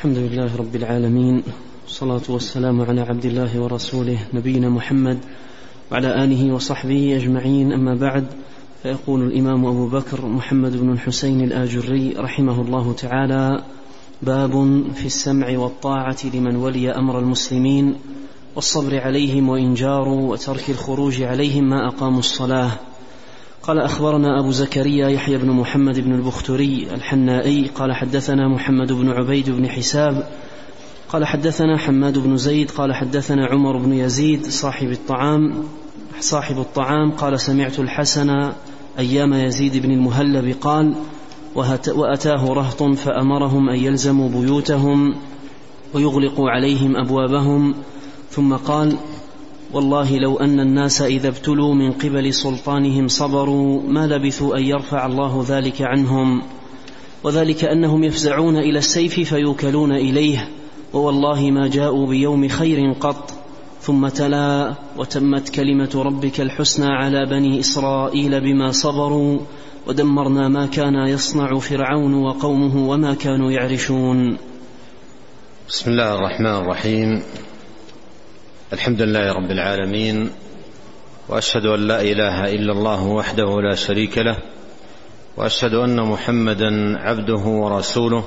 الحمد لله رب العالمين والصلاة والسلام على عبد الله ورسوله نبينا محمد وعلى آله وصحبه أجمعين. أما بعد فيقول الإمام أبو بكر محمد بن الحسين الآجري رحمه الله تعالى باب في السمع والطاعة لمن ولي أمر المسلمين والصبر عليهم وإن جاروا وترك الخروج عليهم ما أقاموا الصلاة. قال أخبرنا أبو زكريا يحيى بن محمد بن البختري الحنائي قال حدثنا محمد بن عبيد بن حساب قال حدثنا حماد بن زيد قال حدثنا عمر بن يزيد صاحب الطعام صاحب الطعام قال سمعت الحسن أيام يزيد بن المهلب قال وأتاه رهط فأمرهم أن يلزموا بيوتهم ويغلقوا عليهم أبوابهم ثم قال والله لو أن الناس إذا ابتلوا من قبل سلطانهم صبروا ما لبثوا أن يرفع الله ذلك عنهم. وذلك أنهم يفزعون إلى السيف فيوكلون إليه. ووالله ما جاءوا بيوم خير قط. ثم تلا وتمت كلمة ربك الحسنى على بني إسرائيل بما صبروا. ودمرنا ما كان يصنع فرعون وقومه وما كانوا يعرشون. بسم الله الرحمن الرحيم. الحمد لله رب العالمين وأشهد أن لا إله إلا الله وحده لا شريك له وأشهد أن محمدا عبده ورسوله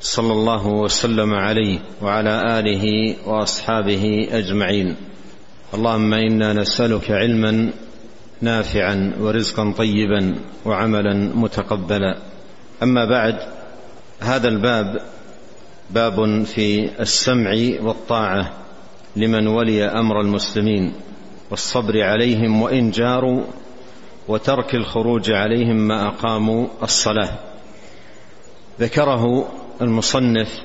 صلى الله وسلم عليه وعلى آله وأصحابه أجمعين. اللهم إنا نسألك علما نافعا ورزقا طيبا وعملا متقبلا. أما بعد هذا الباب باب في السمع والطاعة. لمن ولي أمر المسلمين والصبر عليهم وإن جاروا وترك الخروج عليهم ما أقاموا الصلاة. ذكره المصنف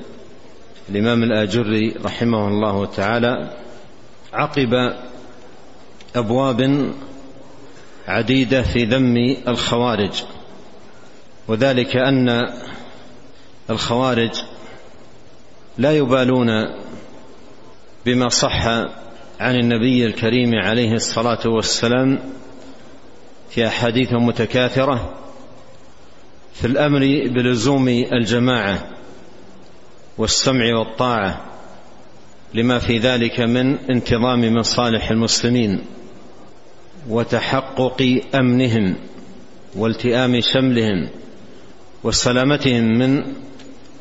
الإمام الآجري رحمه الله تعالى عقب أبواب عديدة في ذم الخوارج وذلك أن الخوارج لا يبالون بما صح عن النبي الكريم عليه الصلاة والسلام في أحاديث متكاثرة في الأمر بلزوم الجماعة والسمع والطاعة لما في ذلك من انتظام مصالح المسلمين وتحقق أمنهم والتئام شملهم وسلامتهم من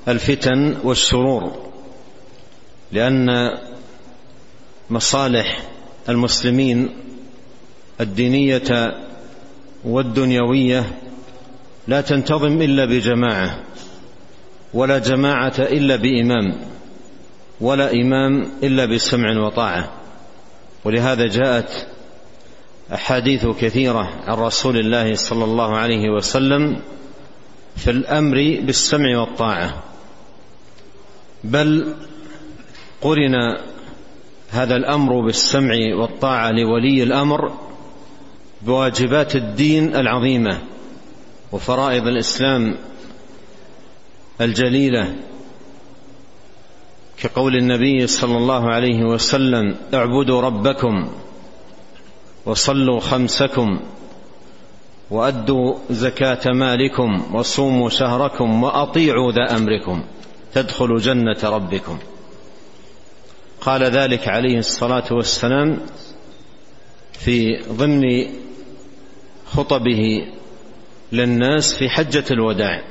الفتن والشرور لأن مصالح المسلمين الدينية والدنيوية لا تنتظم إلا بجماعة ولا جماعة إلا بإمام ولا إمام إلا بسمع وطاعة. ولهذا جاءت أحاديث كثيرة عن رسول الله صلى الله عليه وسلم في الأمر بالسمع والطاعة. بل قرن هذا الأمر بالسمع والطاعة لولي الأمر بواجبات الدين العظيمة وفرائض الإسلام الجليلة كقول النبي صلى الله عليه وسلم اعبدوا ربكم وصلوا خمسكم وأدوا زكاة مالكم وصوموا شهركم وأطيعوا ذا أمركم تدخلوا جنة ربكم. قال ذلك عليه الصلاة والسلام في ضمن خطبه للناس في حجة الوداع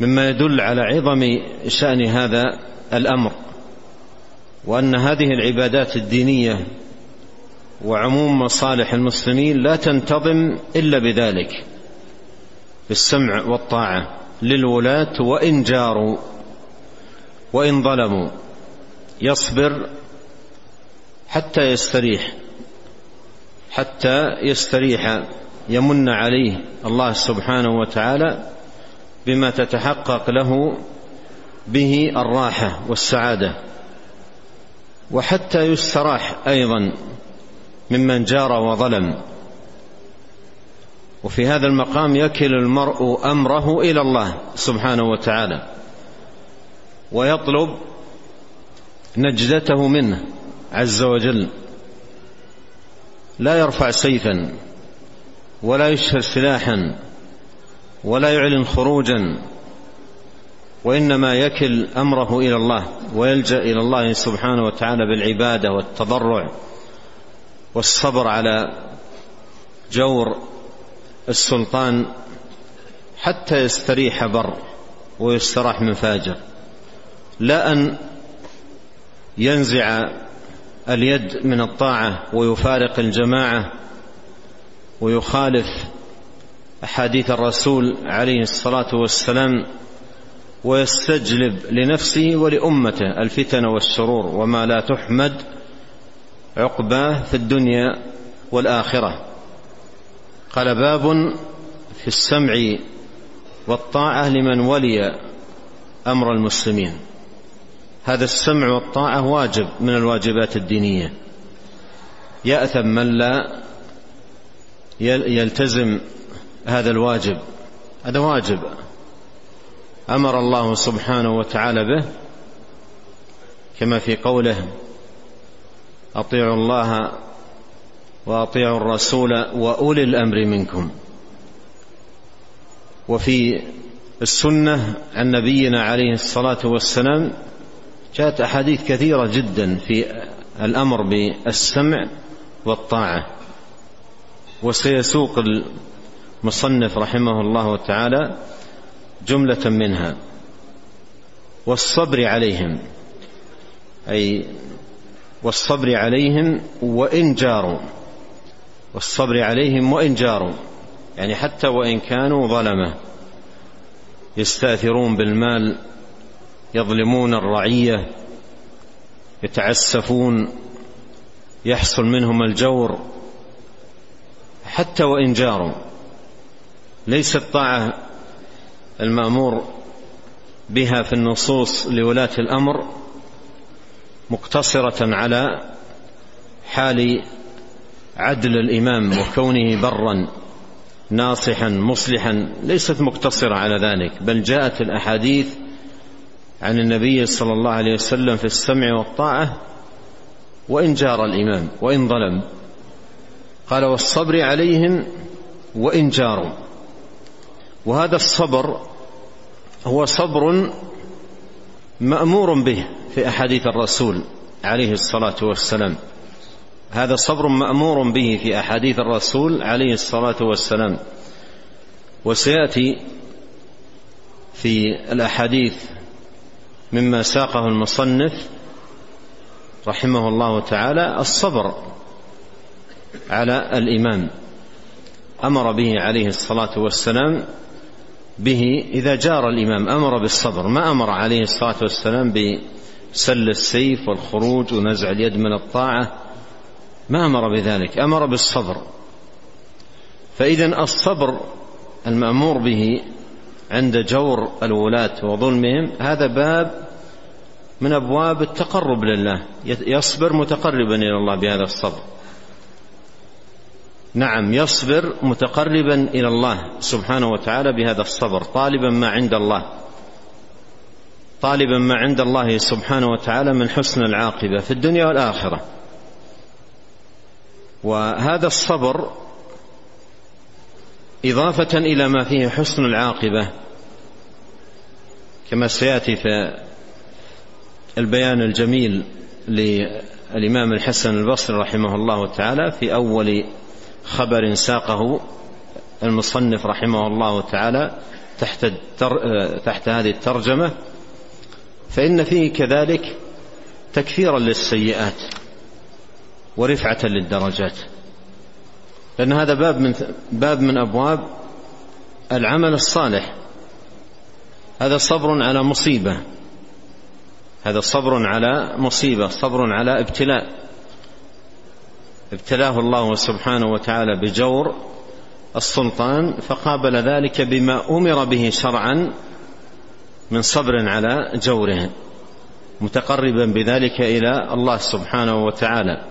مما يدل على عظم شأن هذا الأمر وأن هذه العبادات الدينية وعموم مصالح المسلمين لا تنتظم إلا بذلك بالسمع والطاعة للولاة وإن جاروا وإن ظلموا. يصبر حتى يستريح حتى يستريح يمن عليه الله سبحانه وتعالى بما تتحقق له به الراحة والسعادة. وحتى يستراح أيضا ممن جار وظلم. وفي هذا المقام يكل المرء أمره إلى الله سبحانه وتعالى ويطلب نجدته منه عز وجل. لا يرفع سيفا ولا يشهر سلاحا ولا يعلن خروجا وإنما يكل أمره إلى الله ويلجأ إلى الله سبحانه وتعالى بالعبادة والتضرع والصبر على جور السلطان حتى يستريح بر ويستراح من فاجر. لا أن ينزع اليد من الطاعة ويفارق الجماعة ويخالف أحاديث الرسول عليه الصلاة والسلام ويستجلب لنفسه ولأمته الفتن والشرور وما لا تحمد عقباه في الدنيا والآخرة. قال باب في السمع والطاعة لمن ولي أمر المسلمين. هذا السمع والطاعة واجب من الواجبات الدينية. يأثم من لا يلتزم هذا الواجب. هذا واجب. أمر الله سبحانه وتعالى به كما في قوله أطيعوا الله وأطيعوا الرسول وأولي الأمر منكم. وفي السنة عن نبينا عليه الصلاة والسلام جاءت أحاديث كثيرة جدا في الأمر بالسمع والطاعة. وسيسوق المصنف رحمه الله تعالى جملة منها. والصبر عليهم أي والصبر عليهم وإن جاروا. والصبر عليهم وإن جاروا يعني حتى وإن كانوا ظلمة يستأثرون بالمال يظلمون الرعية يتعسفون يحصل منهم الجور حتى وإن جاروا. ليست الطاعه المأمور بها في النصوص لولاة الأمر مقتصرة على حال عدل الإمام وكونه برا ناصحا مصلحا ليست مقتصرة على ذلك بل جاءت الأحاديث عن النبي صلى الله عليه وسلم في السمع والطاعة وإن جار الامام وإن ظلم. قال والصبر عليهم وإن جاروا. وهذا الصبر هو صبر مأمور به في أحاديث الرسول عليه الصلاة والسلام. هذا صبر مأمور به في أحاديث الرسول عليه الصلاة والسلام. وسيأتي في الأحاديث مما ساقه المصنف رحمه الله تعالى الصبر على الامام أمر به عليه الصلاة والسلام به إذا جار الامام أمر بالصبر. ما أمر عليه الصلاة والسلام بسل السيف والخروج ونزع اليد من الطاعة؟ ما أمر بذلك. أمر بالصبر. فإذا الصبر المأمور به عند جور الولاة وظلمهم هذا باب من أبواب التقرب لله يصبر متقربا إلى الله بهذا الصبر. نعم يصبر متقربا إلى الله سبحانه وتعالى بهذا الصبر طالبا ما عند الله. طالبا ما عند الله سبحانه وتعالى من حسن العاقبة في الدنيا والآخرة. وهذا الصبر إضافة إلى ما فيه حسن العاقبة كما سيأتي في البيان الجميل للإمام الحسن البصري رحمه الله تعالى في أول خبر ساقه المصنف رحمه الله تعالى تحت تحت هذه الترجمة فإن فيه كذلك تكفيرا للسيئات ورفعة للدرجات. لأن هذا باب من باب من أبواب العمل الصالح. هذا صبر على مصيبة. هذا صبر على مصيبة صبر على ابتلاء. ابتلاه الله سبحانه وتعالى بجور السلطان فقابل ذلك بما أمر به شرعا من صبر على جوره متقربا بذلك إلى الله سبحانه وتعالى.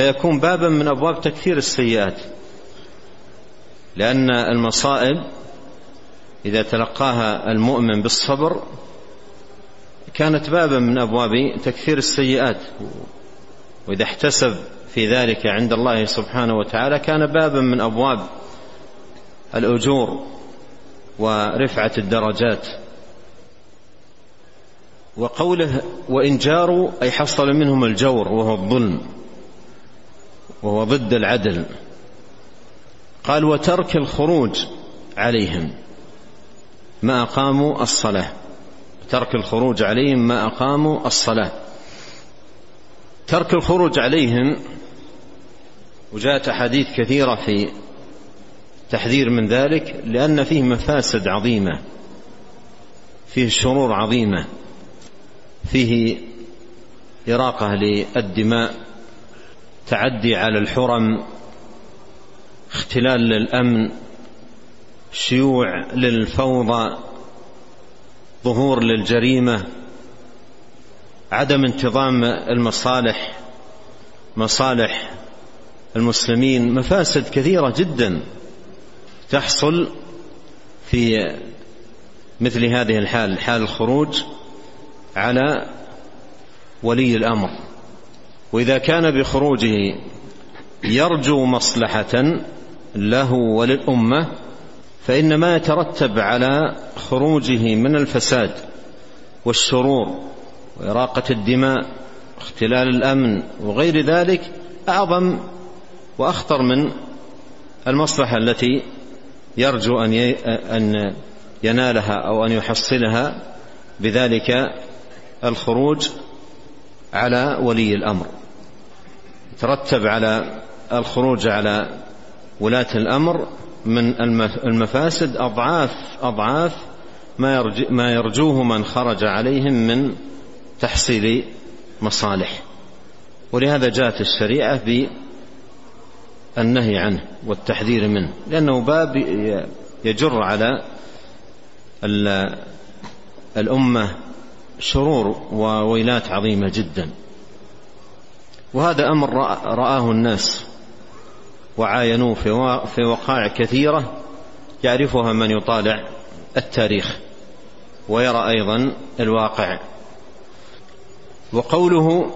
فيكون بابا من أبواب تكثير السيئات. لأن المصائب إذا تلقاها المؤمن بالصبر كانت بابا من أبواب تكثير السيئات. وإذا احتسب في ذلك عند الله سبحانه وتعالى كان بابا من أبواب الأجور ورفعة الدرجات. وقوله وإن جاروا أي حصل منهم الجور وهو الظلم. وهو ضد العدل. قال وترك الخروج عليهم ما أقاموا الصلاة. ترك الخروج عليهم ما أقاموا الصلاة. ترك الخروج عليهم وجاءت أحاديث كثيرة في تحذير من ذلك لأن فيه مفاسد عظيمة فيه شرور عظيمة فيه إراقة للدماء تعدي على الحرم اختلال للأمن شيوع للفوضى ظهور للجريمة عدم انتظام المصالح مصالح المسلمين مفاسد كثيرة جدا تحصل في مثل هذه الحال حال الخروج على ولي الأمر. وإذا كان بخروجه يرجو مصلحة له وللأمة فان ما يترتب على خروجه من الفساد والشرور وإراقة الدماء واختلال الأمن وغير ذلك أعظم وأخطر من المصلحة التي يرجو أن أن ينالها أو أن يحصلها بذلك الخروج على ولي الأمر. ترتب على الخروج على ولاة الأمر من المفاسد أضعاف أضعاف ما يرجوه من خرج عليهم من تحصيل مصالح. ولهذا جاءت الشريعة بالنهي عنه والتحذير منه لأنه باب يجر على الأمة شرور وويلات عظيمة جدا. وهذا أمر رآه الناس وعاينوه في وقائع كثيرة يعرفها من يطالع التاريخ ويرى أيضا الواقع. وقوله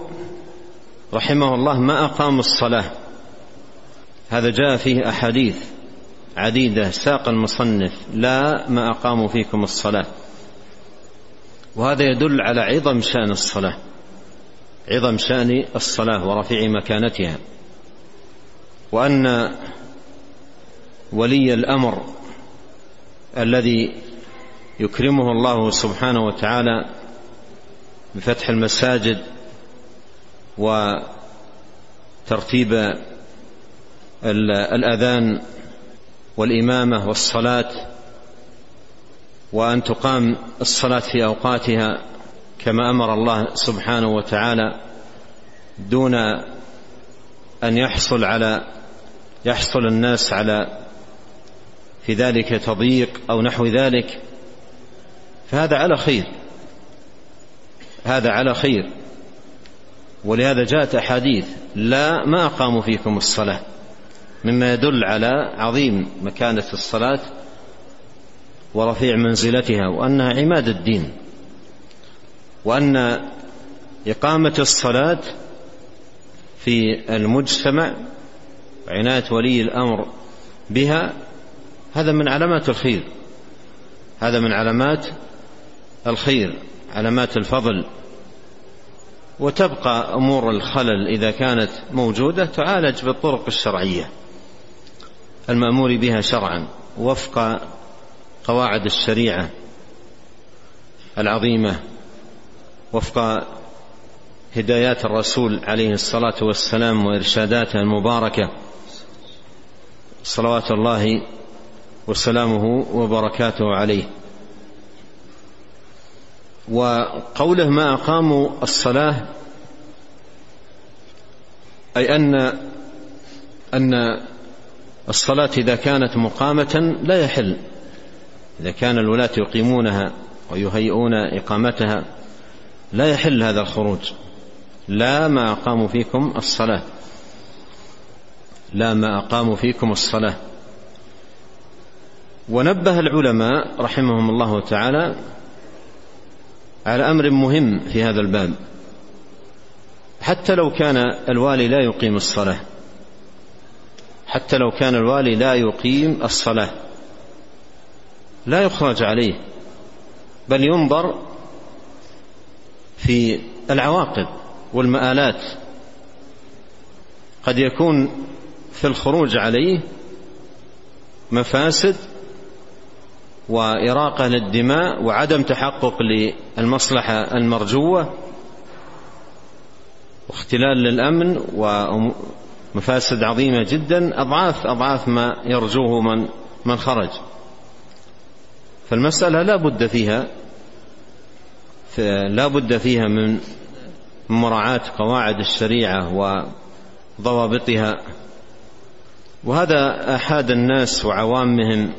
رحمه الله ما أقاموا الصلاة هذا جاء فيه أحاديث عديدة ساق المصنف لا ما أقاموا فيكم الصلاة. وهذا يدل على عظم شأن الصلاة. عظم شأن الصلاة ورفيع مكانتها. وأن ولي الأمر الذي يكرمه الله سبحانه وتعالى بفتح المساجد وترتيب الأذان والإمامة والصلاة وأن تقام الصلاة في أوقاتها كما أمر الله سبحانه وتعالى دون أن يحصل على يحصل الناس على في ذلك تضييق أو نحو ذلك فهذا على خير هذا على خير ولهذا جاءت أحاديث لا ما أقاموا فيكم الصلاة مما يدل على عظيم مكانة الصلاة ورفيع منزلتها وأنها عماد الدين. وأن إقامة الصلاة في المجتمع وعنايه ولي الأمر بها هذا من علامات الخير. هذا من علامات الخير علامات الفضل. وتبقى أمور الخلل إذا كانت موجودة تعالج بالطرق الشرعية. المأمور بها شرعا وفق قواعد الشريعة العظيمة. وفق هدايات الرسول عليه الصلاة والسلام وإرشاداته المباركة. صلوات الله وسلامه وبركاته عليه. وقوله ما اقاموا الصلاة أي أن أن الصلاة إذا كانت مقامة لا يحل. إذا كان الولاة يقيمونها ويهيئون إقامتها لا يحل هذا الخروج. لا ما أقاموا فيكم الصلاة. لا ما أقاموا فيكم الصلاة. ونبه العلماء رحمهم الله تعالى على أمر مهم في هذا الباب. حتى لو كان الوالي لا يقيم الصلاة. حتى لو كان الوالي لا يقيم الصلاة. لا يخرج عليه. بل ينظر في العواقب والمآلات. قد يكون في الخروج عليه مفاسد وإراقة للدماء وعدم تحقق للمصلحة المرجوة واختلال للأمن ومفاسد عظيمة جدا أضعاف أضعاف ما يرجوه من من خرج. فالمسألة لا بد فيها لا بد فيها من مراعاة قواعد الشريعة وضوابطها. وهذا أحد الناس وعوامهم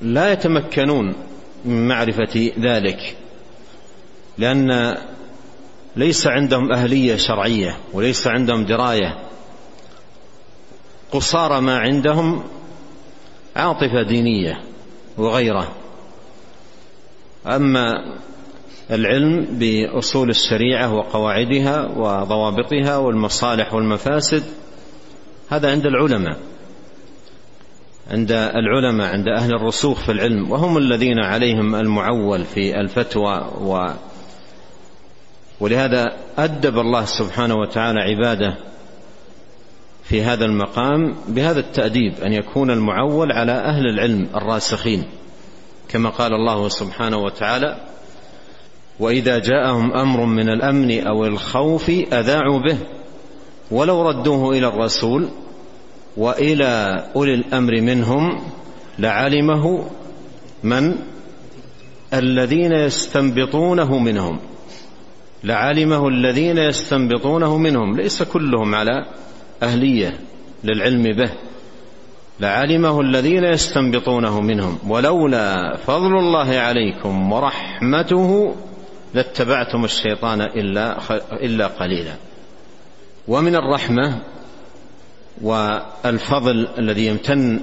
لا يتمكنون من معرفة ذلك لأن ليس عندهم أهلية شرعية وليس عندهم دراية. قصارى ما عندهم عاطفة دينية وغيره. أما العلم بأصول الشريعة وقواعدها وضوابطها والمصالح والمفاسد هذا عند العلماء. عند العلماء عند أهل الرسوخ في العلم وهم الذين عليهم المعول في الفتوى و ولهذا أدب الله سبحانه وتعالى عباده في هذا المقام بهذا التأديب أن يكون المعول على أهل العلم الراسخين كما قال الله سبحانه وتعالى وإذا جاءهم أمر من الأمن أو الخوف أذاعوا به ولو ردوه إلى الرسول وإلى أولي الأمر منهم لعلمه من؟ الذين يستنبطونه منهم. لعلمه الذين يستنبطونه منهم. ليس كلهم على أهلية للعلم به. لعلمه الذين يستنبطونه منهم. ولولا فضل الله عليكم ورحمته لاتبعتم الشيطان إلا إلا قليلا. ومن الرحمة والفضل الذي يمتن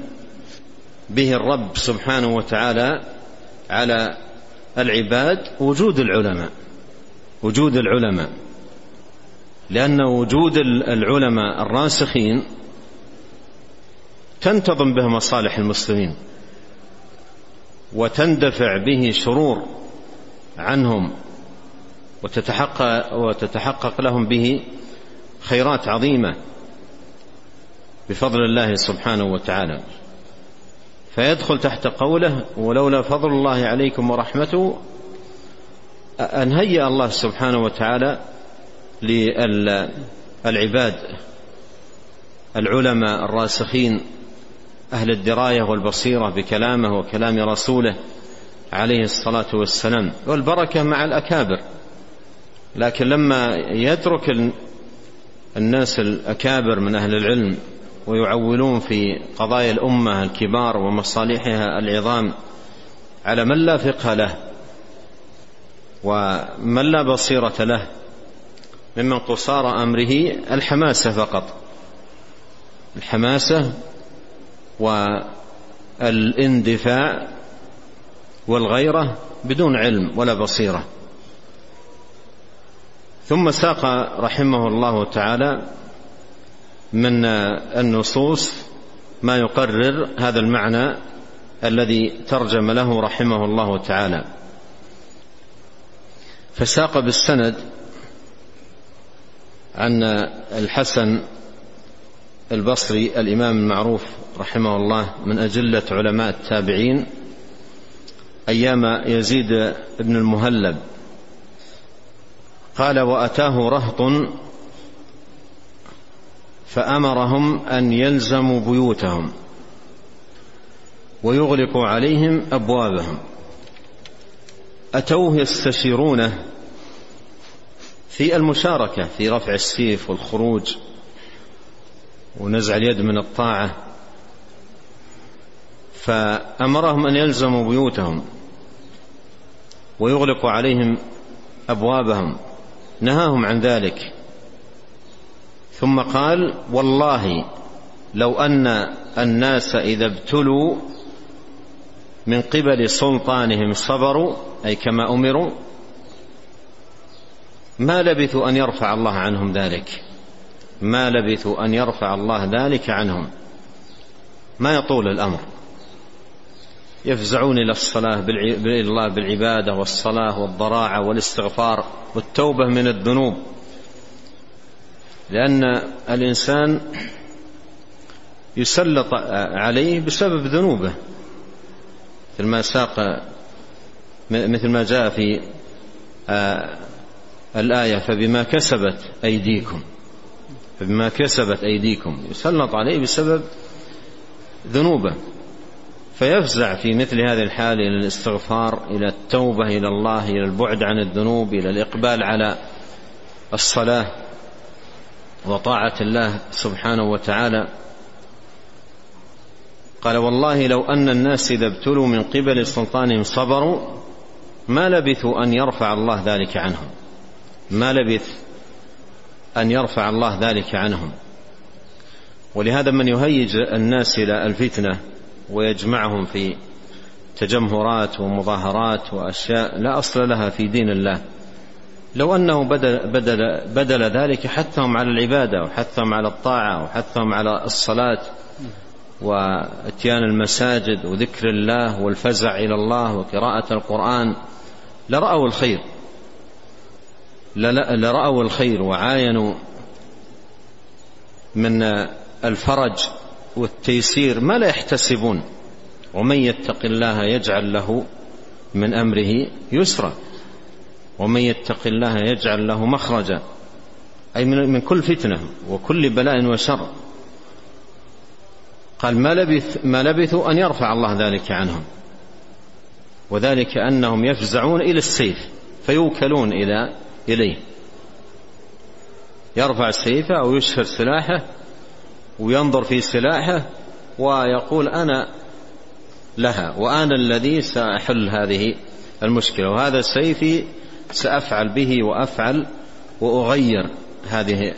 به الرب سبحانه وتعالى على العباد وجود العلماء وجود العلماء. لأن وجود العلماء الراسخين تنتظم به مصالح المسلمين وتندفع به شرور عنهم. وتتحقق وتتحقق لهم به خيرات عظيمة بفضل الله سبحانه وتعالى. فيدخل تحت قوله ولولا فضل الله عليكم ورحمته أن هيأ الله سبحانه وتعالى للعباد العلماء الراسخين أهل الدراية والبصيرة بكلامه وكلام رسوله عليه الصلاة والسلام والبركة مع الأكابر. لكن لما يترك الناس الأكابر من أهل العلم ويعولون في قضايا الأمة الكبار ومصالحها العظام على من لا فقه له ومن لا بصيرة له ممن قصار أمره الحماسة فقط. الحماسة والإندفاع والغيرة بدون علم ولا بصيرة. ثم ساق رحمه الله تعالى من النصوص ما يقرر هذا المعنى الذي ترجم له رحمه الله تعالى. فساق بالسند عن الحسن البصري الإمام المعروف رحمه الله من أجلة علماء التابعين أيام يزيد بن المهلب. قال وأتاه رهط فأمرهم أن يلزموا بيوتهم ويغلقوا عليهم أبوابهم. أتوه يستشيرونه في المشاركة في رفع السيف والخروج ونزع اليد من الطاعة. فأمرهم أن يلزموا بيوتهم ويغلقوا عليهم أبوابهم. نهاهم عن ذلك. ثم قال والله لو أن الناس إذا ابتلوا من قبل سلطانهم صبروا أي كما أمروا ما لبثوا أن يرفع الله عنهم ذلك. ما لبثوا أن يرفع الله ذلك عنهم. ما يطول الأمر. يفزعون إلى الصلاة إلى الله بالعبادة والصلاة والضراعة والاستغفار والتوبة من الذنوب. لأن الإنسان يسلط عليه بسبب ذنوبه. مثل ما ساق مثل ما جاء في الآية فبما كسبت أيديكم. فبما كسبت أيديكم. يسلط عليه بسبب ذنوبه. فيفزع في مثل هذه الحال إلى الاستغفار إلى التوبة إلى الله إلى البعد عن الذنوب إلى الإقبال على الصلاة وطاعة الله سبحانه وتعالى. قال والله لو أن الناس إذا ابتلوا من قبل سلطانهم صبروا ما لبثوا أن يرفع الله ذلك عنهم. ما لبث أن يرفع الله ذلك عنهم. ولهذا من يهيج الناس إلى الفتنة ويجمعهم في تجمهرات ومظاهرات وأشياء لا أصل لها في دين الله. لو أنه بدل, بدل, بدل ذلك حثهم على العبادة وحثهم على الطاعة وحثهم على الصلاة واتيان المساجد وذكر الله والفزع إلى الله وقراءة القرآن لرأوا الخير. لرأوا الخير وعاينوا من الفرج والتيسير ما لا يحتسبون. ومن يتق الله يجعل له من أمره يسرا. ومن يتق الله يجعل له مخرجا. أي من كل فتنة وكل بلاء وشر. قال ما لبث ما لبثوا أن يرفع الله ذلك عنهم. وذلك أنهم يفزعون إلى السيف فيوكلون إلى إليه. يرفع سيفه أو يشهر سلاحه وينظر في سلاحه ويقول أنا لها وأنا الذي سأحل هذه المشكلة وهذا سيفي سأفعل به وأفعل وأغير هذه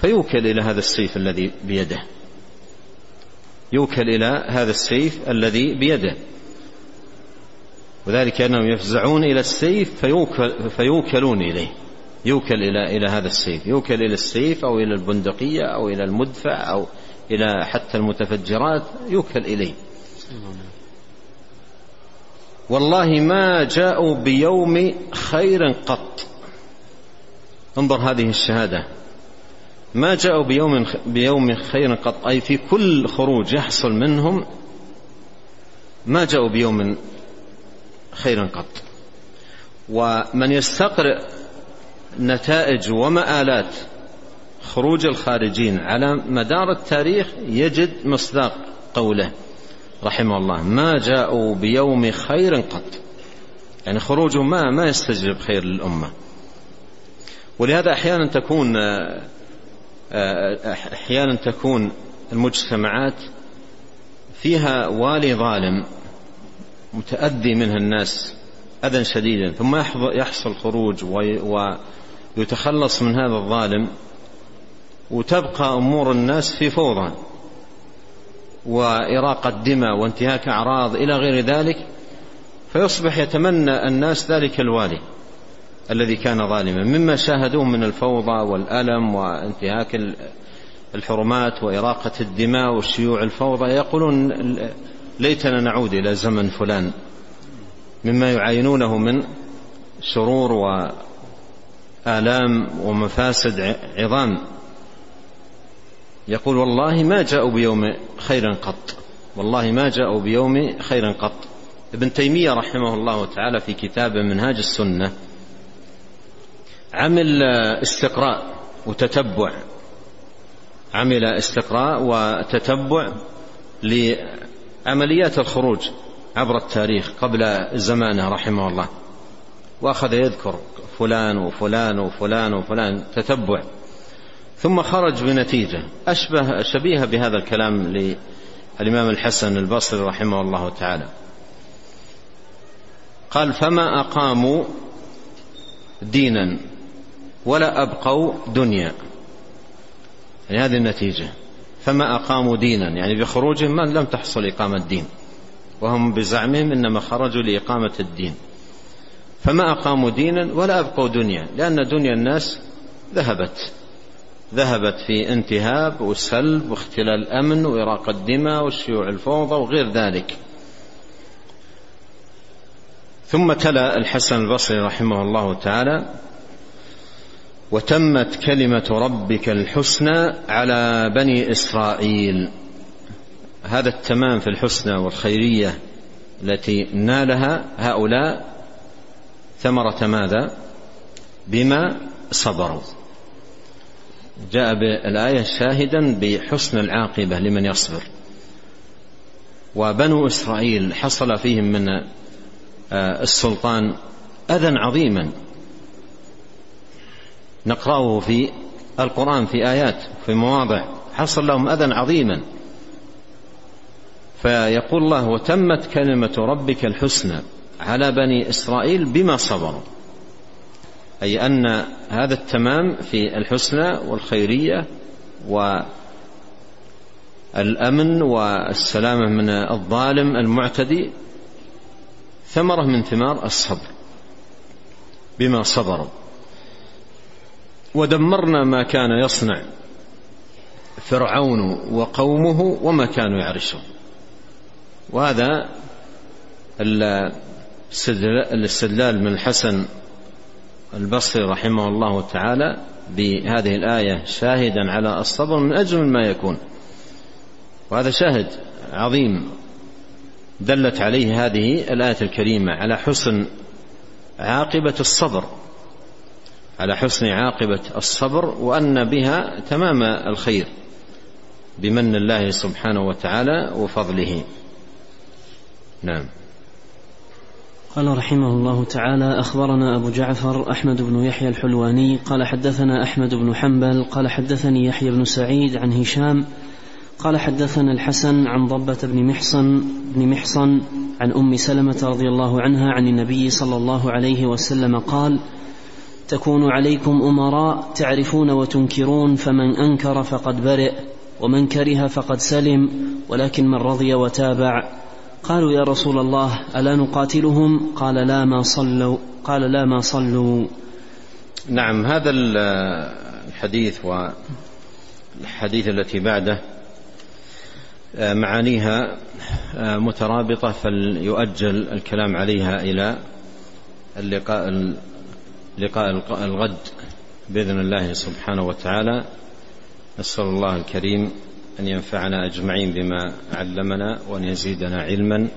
فيوكل إلى هذا السيف الذي بيده. يوكل إلى هذا السيف الذي بيده. وذلك أنهم يفزعون إلى السيف فيوكل فيوكلون إليه. يوكل إلى إلى هذا السيف. يوكل إلى السيف أو إلى البندقية أو إلى المدفع أو إلى حتى المتفجرات يوكل إليه. والله ما جاءوا بيوم خير قط. انظر هذه الشهادة. ما جاءوا بيوم بيوم خير قط أي في كل خروج يحصل منهم ما جاءوا بيوم خير قط. ومن يستقرئ نتائج ومآلات خروج الخارجين على مدار التاريخ يجد مصداق قوله رحمه الله ما جاءوا بيوم خير قط. يعني خروجهم ما ما يستجلب خير للأمة. ولهذا أحيانا تكون أحيانا تكون المجتمعات فيها والي ظالم متأذي منها الناس أذى شديدا ثم يحصل خروج ويتخلص من هذا الظالم وتبقى أمور الناس في فوضى وإراقة دماء وانتهاك أعراض إلى غير ذلك فيصبح يتمنى الناس ذلك الوالي الذي كان ظالما مما شاهدوه من الفوضى والألم وانتهاك الحرمات وإراقة الدماء وشيوع الفوضى. يقولون ليتنا نعود إلى زمن فلان مما يعاينونه من شرور وآلام ومفاسد عظام. يقول والله ما جاءوا بيوم خير قط. والله ما جاءوا بيوم خير قط. ابن تيمية رحمه الله تعالى في كتابه منهاج السنة عمل استقراء وتتبع. عمل استقراء وتتبع لعمليات الخروج عبر التاريخ قبل زمانه رحمه الله. وأخذ يذكر فلان وفلان وفلان وفلان تتبع. ثم خرج بنتيجة. اشبه شبيهه بهذا الكلام للإمام الحسن البصري رحمه الله تعالى. قال فما أقاموا دينا ولا أبقوا دنيا. يعني هذه النتيجة. فما أقاموا دينا. يعني بخروجهم من لم تحصل إقامة دين. وهم بزعمهم إنما خرجوا لإقامة الدين. فما أقاموا دينا ولا أبقوا دنيا لأن دنيا الناس ذهبت ذهبت في انتهاب وسلب واختلال الأمن وإراقة الدماء وشيوع الفوضى وغير ذلك. ثم تلا الحسن البصري رحمه الله تعالى وتمت كلمة ربك الحسنى على بني إسرائيل. هذا التمام في الحسنى والخيرية التي نالها هؤلاء ثمرة ماذا؟ بما صبروا. جاء بالآية شاهدا بحسن العاقبة لمن يصبر. وبنو إسرائيل حصل فيهم من آه، السلطان أذى عظيما. نقرأه في القرآن في آيات في مواضع. حصل لهم أذى عظيما. فيقول الله وتمت كلمة ربك الحسنى. على بني إسرائيل بما صبروا. أي أن هذا التمام في الحسنى والخيرية والأمن والسلامة من الظالم المعتدي ثمرة من ثمار الصبر بما صبروا. ودمرنا ما كان يصنع فرعون وقومه وما كانوا يعرشون. وهذا الاستدلال من الحسن البصري رحمه الله تعالى بهذه الآية شاهدا على الصبر من أجمل ما يكون. وهذا شاهد عظيم دلت عليه هذه الآية الكريمة على حسن عاقبة الصبر على حسن عاقبة الصبر وأن بها تمام الخير بمن الله سبحانه وتعالى وفضله. نعم. قال رحمه الله تعالى أخبرنا أبو جعفر أحمد بن يحيى الحلواني قال حدثنا أحمد بن حنبل قال حدثني يحيى بن سعيد عن هشام قال حدثنا الحسن عن ضبة بن محصن بن محصن عن أم سلمة رضي الله عنها عن النبي صلى الله عليه وسلم قال تكون عليكم أمراء تعرفون وتنكرون فمن أنكر فقد برئ ومن كره فقد سلم ولكن من رضي وتابع. قالوا يا رسول الله ألا نقاتلهم؟ قال لا ما صلوا. قال لا ما صلوا. نعم هذا الحديث والحديث التي بعده آه، معانيها آه، مترابطة فليؤجل الكلام عليها إلى اللقاء لقاء الغد بإذن الله سبحانه وتعالى. نسأل الله الكريم أن ينفعنا أجمعين بما علمنا وأن يزيدنا علما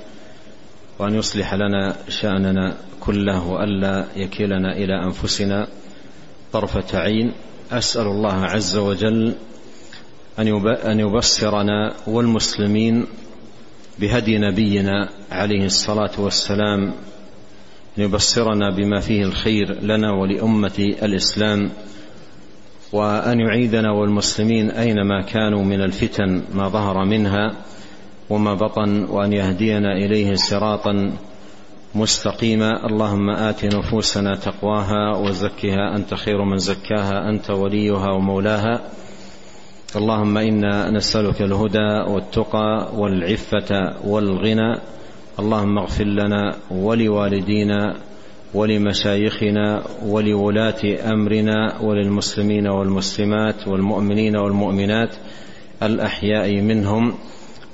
وأن يصلح لنا شأننا كله وألا يكلنا إلى أنفسنا طرفة عين. أسأل الله عز وجل أن يبصرنا والمسلمين بهدي نبينا عليه الصلاة والسلام أن يبصرنا بما فيه الخير لنا ولأمة الإسلام. وأن يعيدنا والمسلمين أينما كانوا من الفتن ما ظهر منها وما بطن وأن يهدينا إليه صراطا مستقيما. اللهم آت نفوسنا تقواها وزكها. أنت خير من زكاها. أنت وليها ومولاها. اللهم إنا نسألك الهدى والتقى والعفة والغنى. اللهم اغفر لنا ولوالدينا ولمشايخنا ولولاة أمرنا وللمسلمين والمسلمات والمؤمنين والمؤمنات الأحياء منهم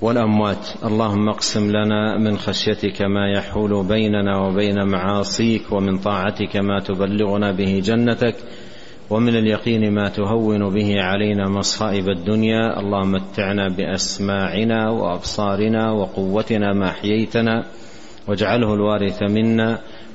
والأموات. اللهم اقسم لنا من خشيتك ما يحول بيننا وبين معاصيك ومن طاعتك ما تبلغنا به جنتك ومن اليقين ما تهون به علينا مصائب الدنيا. اللهم متعنا بأسماعنا وأبصارنا وقوتنا ما أحييتنا واجعله الوارث منا.